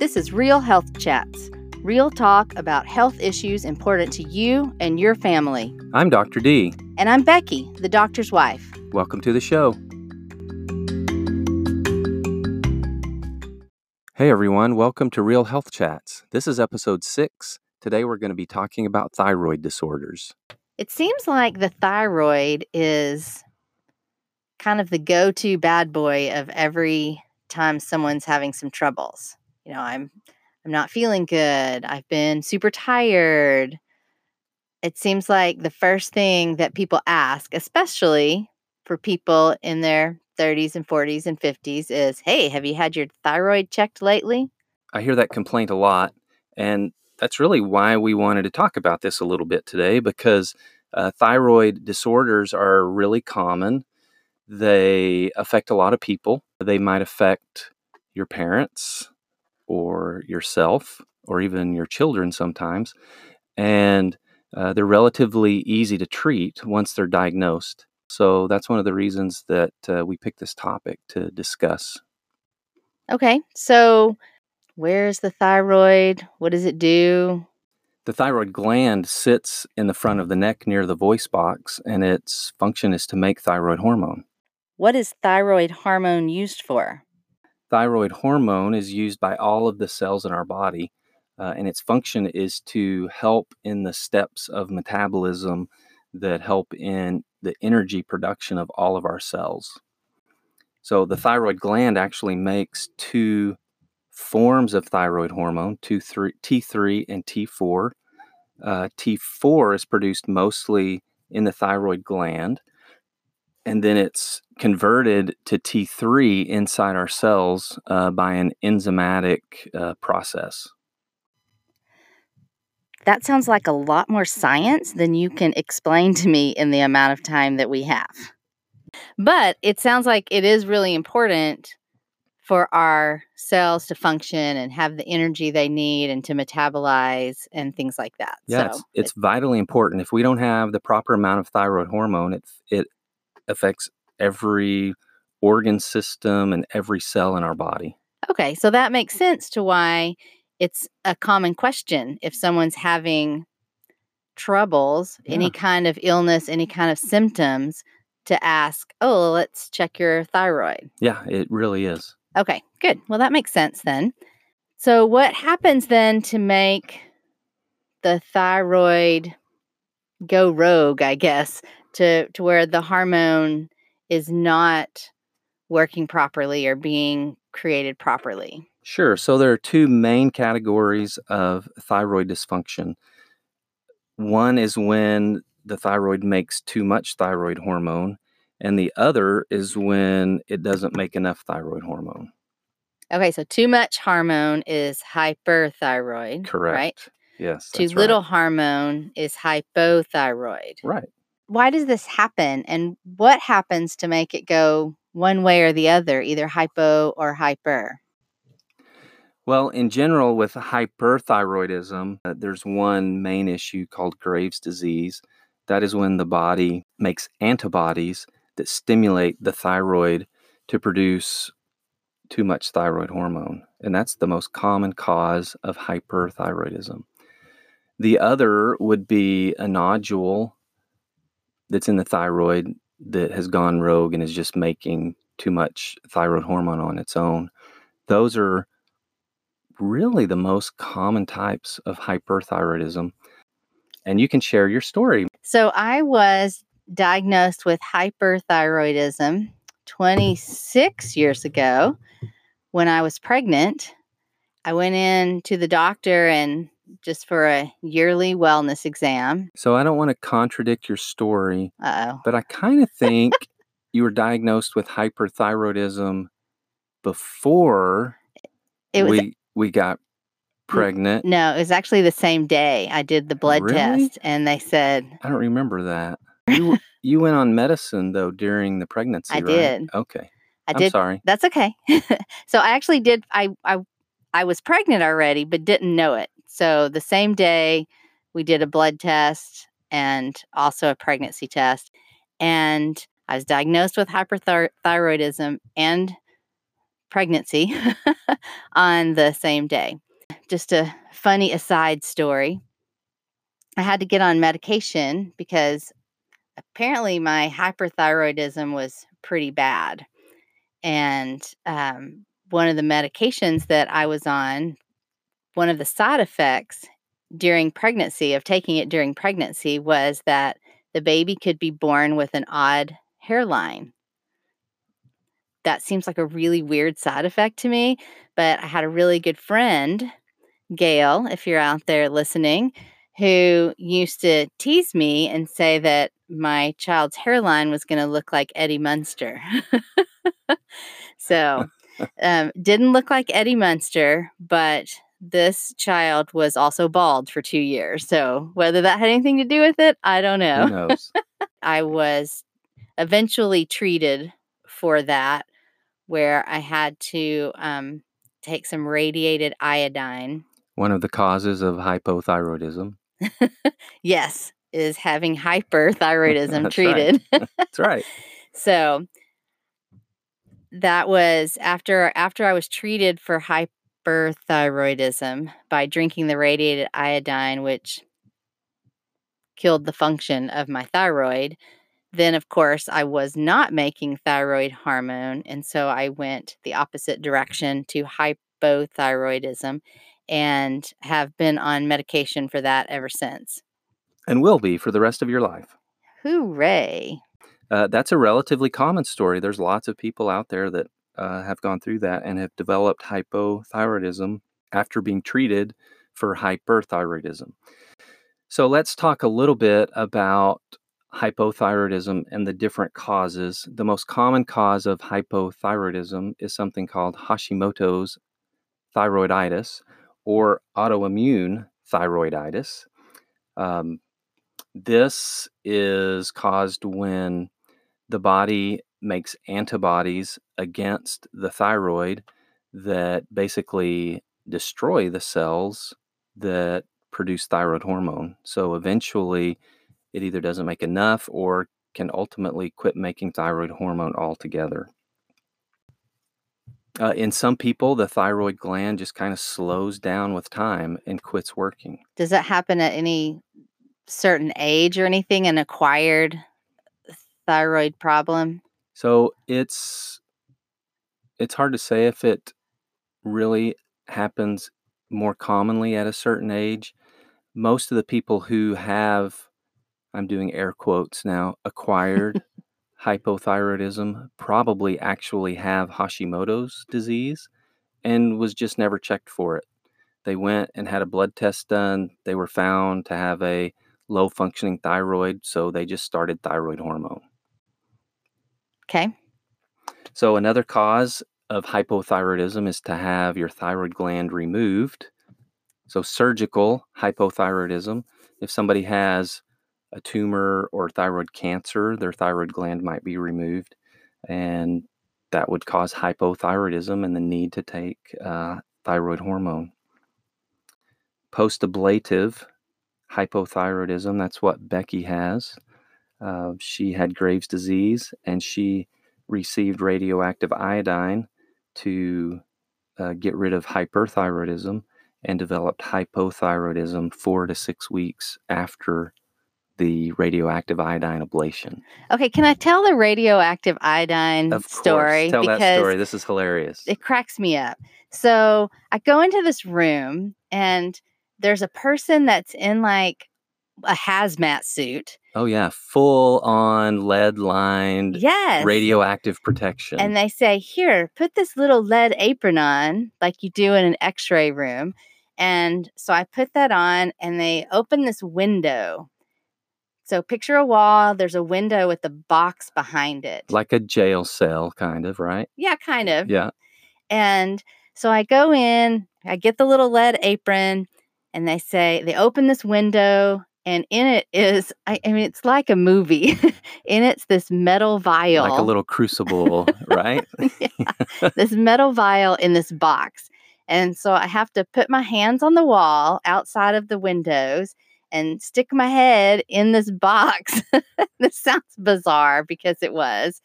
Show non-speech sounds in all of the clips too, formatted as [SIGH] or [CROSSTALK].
This is Real Health Chats, real talk about health issues important to you and your family. I'm Dr. D. And I'm Becky, the doctor's wife. Welcome to the show. Hey everyone, welcome to Real Health Chats. This is episode six. Today we're going to be talking about thyroid disorders. It seems like the thyroid is kind of the go to bad boy of every time someone's having some troubles you know, I'm I'm not feeling good. I've been super tired. It seems like the first thing that people ask, especially for people in their 30s and 40s and 50s is, "Hey, have you had your thyroid checked lately?" I hear that complaint a lot, and that's really why we wanted to talk about this a little bit today because uh, thyroid disorders are really common. They affect a lot of people. They might affect your parents, or yourself or even your children sometimes. And uh, they're relatively easy to treat once they're diagnosed. So that's one of the reasons that uh, we picked this topic to discuss. Okay. So, where's the thyroid? What does it do? The thyroid gland sits in the front of the neck near the voice box, and its function is to make thyroid hormone. What is thyroid hormone used for? Thyroid hormone is used by all of the cells in our body, uh, and its function is to help in the steps of metabolism that help in the energy production of all of our cells. So, the thyroid gland actually makes two forms of thyroid hormone two, three, T3 and T4. Uh, T4 is produced mostly in the thyroid gland, and then it's converted to T3 inside our cells uh, by an enzymatic uh, process. That sounds like a lot more science than you can explain to me in the amount of time that we have. But it sounds like it is really important for our cells to function and have the energy they need and to metabolize and things like that. Yeah, so it's, it's it, vitally important. If we don't have the proper amount of thyroid hormone, it, it affects every organ system and every cell in our body. Okay, so that makes sense to why it's a common question if someone's having troubles, yeah. any kind of illness, any kind of symptoms, to ask, oh, let's check your thyroid. Yeah, it really is. Okay, good. Well, that makes sense then. So, what happens then to make the thyroid go rogue, I guess, to to where the hormone is not working properly or being created properly? Sure. So there are two main categories of thyroid dysfunction. One is when the thyroid makes too much thyroid hormone, and the other is when it doesn't make enough thyroid hormone. Okay, so too much hormone is hyperthyroid. Correct. Right? Yes. Too little right. hormone is hypothyroid. Right why does this happen and what happens to make it go one way or the other, either hypo or hyper? Well, in general, with hyperthyroidism, uh, there's one main issue called Graves' disease. That is when the body makes antibodies that stimulate the thyroid to produce too much thyroid hormone. And that's the most common cause of hyperthyroidism. The other would be a nodule that's in the thyroid that has gone rogue and is just making too much thyroid hormone on its own. Those are really the most common types of hyperthyroidism. And you can share your story. So I was diagnosed with hyperthyroidism 26 years ago when I was pregnant. I went in to the doctor and just for a yearly wellness exam. So I don't want to contradict your story, Uh-oh. but I kind of think you were diagnosed with hyperthyroidism before it was, we we got pregnant. No, it was actually the same day I did the blood really? test, and they said I don't remember that. You [LAUGHS] you went on medicine though during the pregnancy. I right? did. Okay. I I'm. Sorry. That's okay. [LAUGHS] so I actually did. I I I was pregnant already, but didn't know it. So the same day, we did a blood test and also a pregnancy test. And I was diagnosed with hyperthyroidism and pregnancy [LAUGHS] on the same day. Just a funny aside story. I had to get on medication because apparently my hyperthyroidism was pretty bad. And um, one of the medications that I was on, one of the side effects during pregnancy, of taking it during pregnancy, was that the baby could be born with an odd hairline. That seems like a really weird side effect to me, but I had a really good friend, Gail, if you're out there listening, who used to tease me and say that my child's hairline was going to look like Eddie Munster. [LAUGHS] so, um, didn't look like Eddie Munster, but this child was also bald for two years. So, whether that had anything to do with it, I don't know. Who knows? [LAUGHS] I was eventually treated for that, where I had to um, take some radiated iodine. One of the causes of hypothyroidism. [LAUGHS] yes, is having hyperthyroidism treated. [LAUGHS] That's right. so that was after after I was treated for hyperthyroidism by drinking the radiated iodine, which killed the function of my thyroid. Then, of course, I was not making thyroid hormone. And so I went the opposite direction to hypothyroidism and have been on medication for that ever since. And will be for the rest of your life. Hooray. Uh, that's a relatively common story. There's lots of people out there that uh, have gone through that and have developed hypothyroidism after being treated for hyperthyroidism. So let's talk a little bit about hypothyroidism and the different causes. The most common cause of hypothyroidism is something called Hashimoto's thyroiditis or autoimmune thyroiditis. Um, this is caused when the body makes antibodies against the thyroid that basically destroy the cells that produce thyroid hormone. So eventually, it either doesn't make enough or can ultimately quit making thyroid hormone altogether. Uh, in some people, the thyroid gland just kind of slows down with time and quits working. Does that happen at any certain age or anything, an acquired thyroid problem? So it's it's hard to say if it really happens more commonly at a certain age. Most of the people who have I'm doing air quotes now, acquired [LAUGHS] hypothyroidism probably actually have Hashimoto's disease and was just never checked for it. They went and had a blood test done. They were found to have a low functioning thyroid, so they just started thyroid hormone. Okay. So, another cause of hypothyroidism is to have your thyroid gland removed. So, surgical hypothyroidism, if somebody has a tumor or thyroid cancer, their thyroid gland might be removed, and that would cause hypothyroidism and the need to take uh, thyroid hormone. Post ablative hypothyroidism, that's what Becky has. Uh, she had Graves' disease and she received radioactive iodine to uh, get rid of hyperthyroidism and developed hypothyroidism four to six weeks after the radioactive iodine ablation. Okay, can I tell the radioactive iodine Of story? course, tell because that story. This is hilarious. it cracks me up. So I go into this room and there's a person that's in like a hazmat suit. Oh yeah, full on lead lined Yes. radioactive protection. And they say, Here, put this little lead apron on, like you do in an x ray room. And so I put that on, and they open this window. So picture a wall, there's a window with a box behind it. like a jail cell, kind of, right? yeah, kind of. Yeah. And so I go in, I get the little lead apron, and they say, they open this window, and in it is, I, I mean, it's like a movie. [LAUGHS] in it's this metal vial. Like a little crucible, [LAUGHS] right? this metal vial in this box. And so I have to put my hands on the wall outside of the windows and stick my head in this box. [LAUGHS] this sounds bizarre because it was.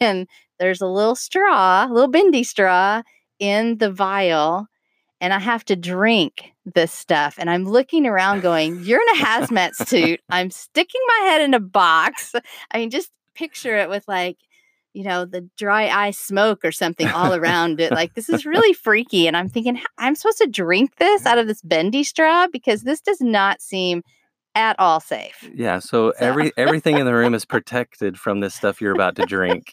And there's a little straw, a little bendy straw in the vial. And I have to drink this stuff. And I'm looking around going, You're in a hazmat suit. [LAUGHS] I'm sticking my head in a box. I mean, just picture it with like, you know, the dry ice smoke or something all around it. Like, this is really [LAUGHS] freaky. And I'm thinking, I'm supposed to drink this out of this bendy straw because this does not seem at all safe. Yeah, so, so. every everything in the room is protected from this stuff you're about to drink.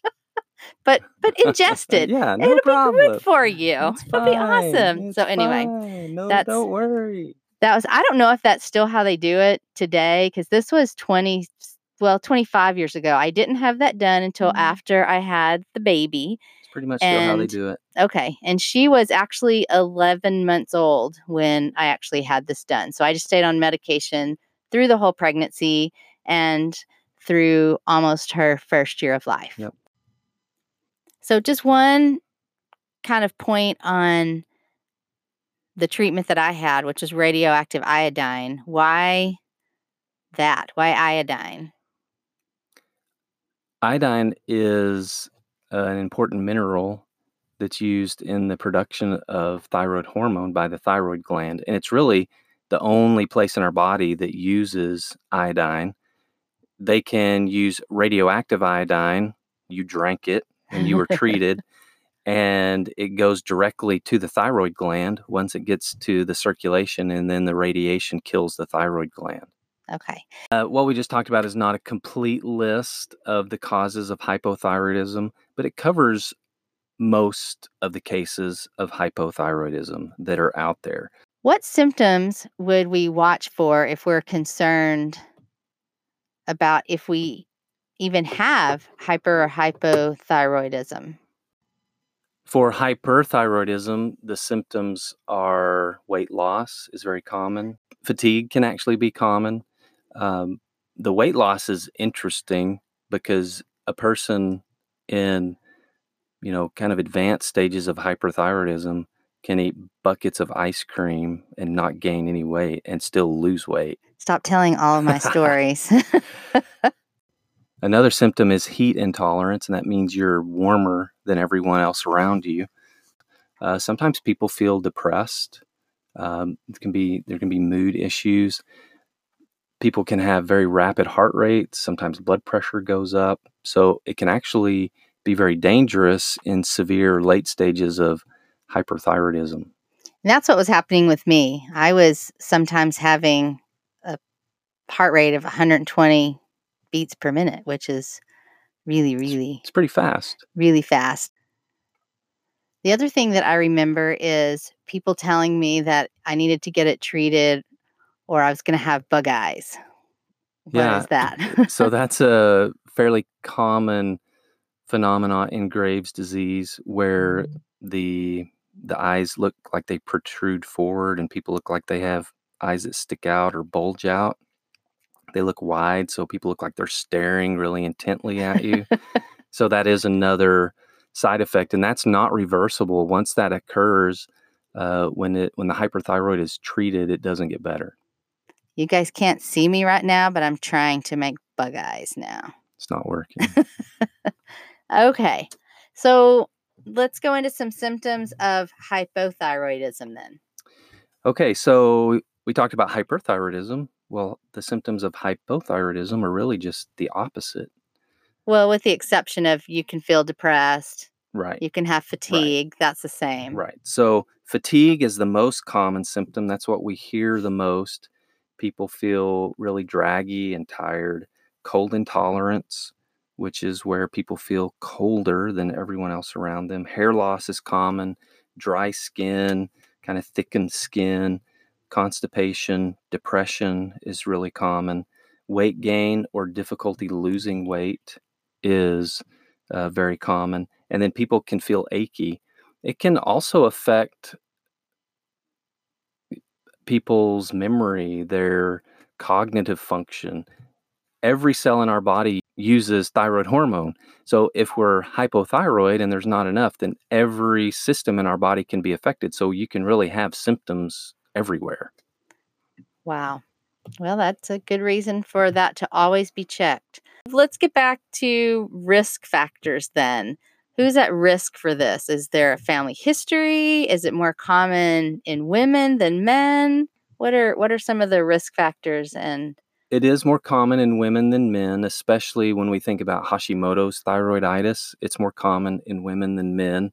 But but [LAUGHS] ingested. yeah, no It'll problem. be good for you. It'll be awesome. It's so anyway, fine. no, that's don't worry. That was I don't know if that's still how they do it today because this was 20 well 25 years ago. I didn't have that done until mm-hmm. after I had the baby. It's pretty much and, still how they do it. Okay, and she was actually 11 months old when I actually had this done. So I just stayed on medication through the whole pregnancy and through almost her first year of life. Yep. So, just one kind of point on the treatment that I had, which is radioactive iodine. Why that? Why iodine? Iodine is an important mineral that's used in the production of thyroid hormone by the thyroid gland. And it's really the only place in our body that uses iodine. They can use radioactive iodine. You drank it and you were [LAUGHS] treated and it goes directly to the thyroid gland once it gets to the circulation and then the radiation kills the thyroid gland. Okay. Uh, what we just talked about is not a complete list of the causes of hypothyroidism but it covers most of the cases of hypothyroidism that are out there. What symptoms would we watch for if we're concerned about if we even have hyper or hypothyroidism? For hyperthyroidism, the symptoms are weight loss is very common. Fatigue can actually be common. Um, the weight loss is interesting because a person in you know kind of advanced stages of hyperthyroidism can eat buckets of ice cream and not gain any weight and still lose weight. Stop telling all of my [LAUGHS] stories. [LAUGHS] Another symptom is heat intolerance, and that means you're warmer than everyone else around you. Uh, sometimes people feel depressed. Um, it can be there can be mood issues. People can have very rapid heart rates. Sometimes blood pressure goes up. So it can actually be very dangerous in severe late stages of hyperthyroidism. And that's what was happening with me. I was sometimes having a heart rate of 120 beats per minute, which is really, really. It's pretty fast. Really fast. The other thing that I remember is people telling me that I needed to get it treated or I was going to have bug eyes. What yeah. is that? so that's a fairly common phenomenon in Graves' disease where mm-hmm. the the eyes look like they protrude forward and people look like they have eyes that stick out or bulge out. They look wide, so people look like they're staring really intently at you. [LAUGHS] so that is another side effect, and that's not reversible. Once that occurs, uh, when it when the hyperthyroid is treated, it doesn't get better. You guys can't see me right now, but I'm trying to make bug eyes now. It's not working. [LAUGHS] okay, so let's go into some symptoms of hypothyroidism then. Okay, so we talked about hyperthyroidism. Well, the symptoms of hypothyroidism are really just the opposite. Well, with the exception of you can feel depressed. Right. You can have fatigue. Right. That's the same. Right. So, fatigue is the most common symptom. That's what we hear the most. People feel really draggy and tired. Cold intolerance, which is where people feel colder than everyone else around them. Hair loss is common. Dry skin, kind of thickened skin constipation, depression is really common. Weight gain or difficulty losing weight is uh, very common. And then people can feel achy. It can also affect people's memory, their cognitive function. Every cell in our body uses thyroid hormone. So if we're hypothyroid and there's not enough, then every system in our body can be affected. So you can really have symptoms everywhere. Wow. Well, that's a good reason for that to always be checked. Let's get back to risk factors then. Who's at risk for this? Is there a family history? Is it more common in women than men? What are what are some of the risk factors and It is more common in women than men, especially when we think about Hashimoto's thyroiditis. It's more common in women than men.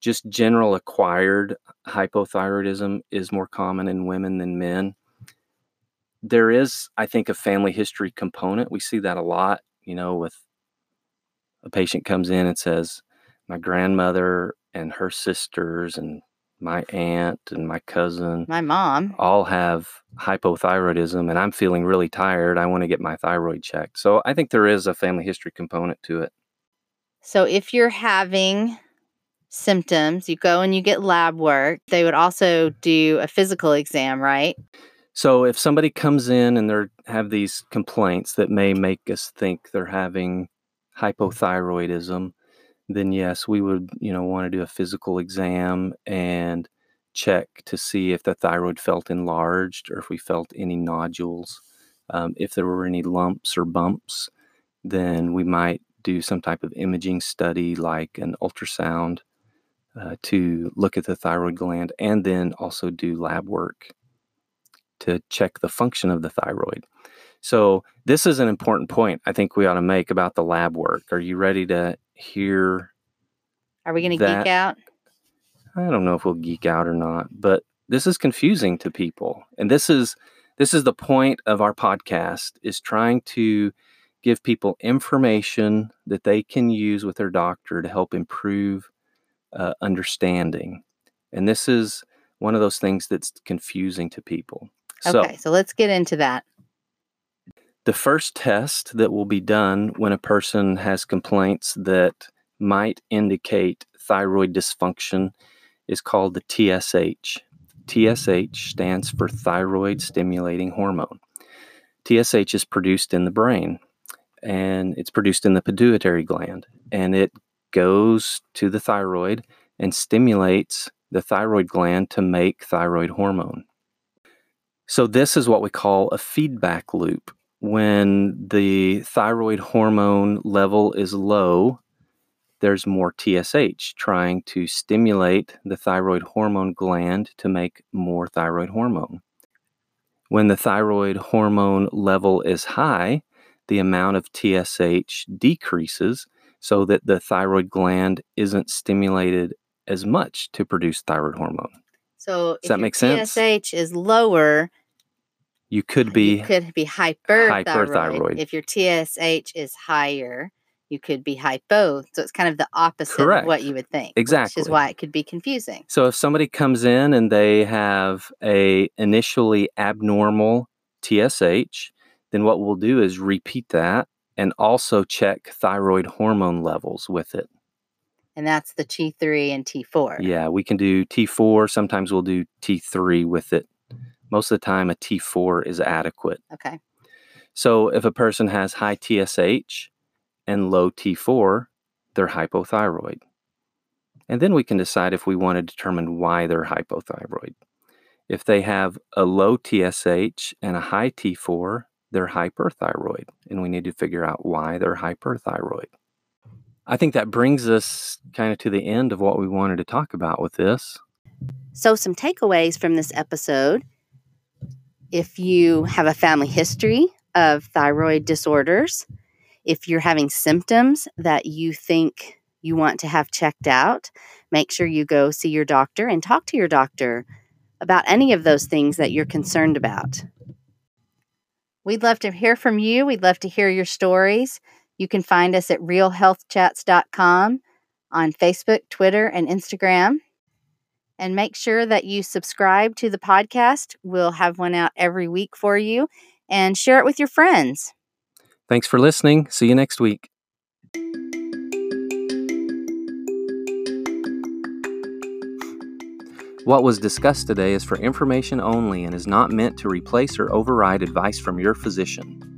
Just general acquired hypothyroidism is more common in women than men. There is, I think, a family history component. We see that a lot, you know, with a patient comes in and says, My grandmother and her sisters and my aunt and my cousin my mom? all have hypothyroidism and I'm feeling really tired. I want to get my thyroid checked. So I think there is a family history component to it. So if you're having symptoms, you go and you get lab work. They would also do a physical exam, right? So if somebody comes in and they have these complaints that may make us think they're having hypothyroidism, then yes, we would, you know, want to do a physical exam and check to see if the thyroid felt enlarged or if we felt any nodules. Um, if there were any lumps or bumps, then we might do some type of imaging study like an ultrasound uh, to look at the thyroid gland and then also do lab work to check the function of the thyroid. So, this is an important point I think we ought to make about the lab work. Are you ready to hear? Are we going to geek out? I don't know if we'll geek out or not, but this is confusing to people. And this is this is the point of our podcast is trying to give people information that they can use with their doctor to help improve uh, understanding. And this is one of those things that's confusing to people. So, Okay, so let's get into that. the first test that will be done when a person has complaints that might indicate thyroid dysfunction is called the TSH. TSH stands for thyroid stimulating hormone. TSH is produced in the brain and it's produced in the pituitary gland and it goes to the thyroid and stimulates the thyroid gland to make thyroid hormone. So, this is what we call a feedback loop. When the thyroid hormone level is low, there's more TSH trying to stimulate the thyroid hormone gland to make more thyroid hormone. When the thyroid hormone level is high, the amount of TSH decreases so that the thyroid gland isn't stimulated as much to produce thyroid hormone. So if that make sense? TSH is lower, You could be you could be hyperthyroid. hyperthyroid. If your TSH is higher, you could be hypo. So it's kind of the opposite Correct. of what you would think. Exactly. Which is why it could be confusing. So if somebody comes in and they have a initially abnormal TSH, then what we'll do is repeat that and also check thyroid hormone levels with it. And that's the T3 and T4. Yeah, we can do T4, sometimes we'll do T3 with it. Most of the time a T4 is adequate. Okay. So if a person has high TSH and low T4, they're hypothyroid. And then we can decide if we want to determine why they're hypothyroid. If they have a low TSH and a high T4, they're hyperthyroid, and we need to figure out why they're hyperthyroid. I think that brings us kind of to the end of what we wanted to talk about with this. So, some takeaways from this episode if you have a family history of thyroid disorders, if you're having symptoms that you think you want to have checked out, make sure you go see your doctor and talk to your doctor about any of those things that you're concerned about. We'd love to hear from you. We'd love to hear your stories. You can find us at realhealthchats.com on Facebook, Twitter, and Instagram. And make sure that you subscribe to the podcast. We'll have one out every week for you and share it with your friends. Thanks for listening. See you next week. What was discussed today is for information only and is not meant to replace or override advice from your physician.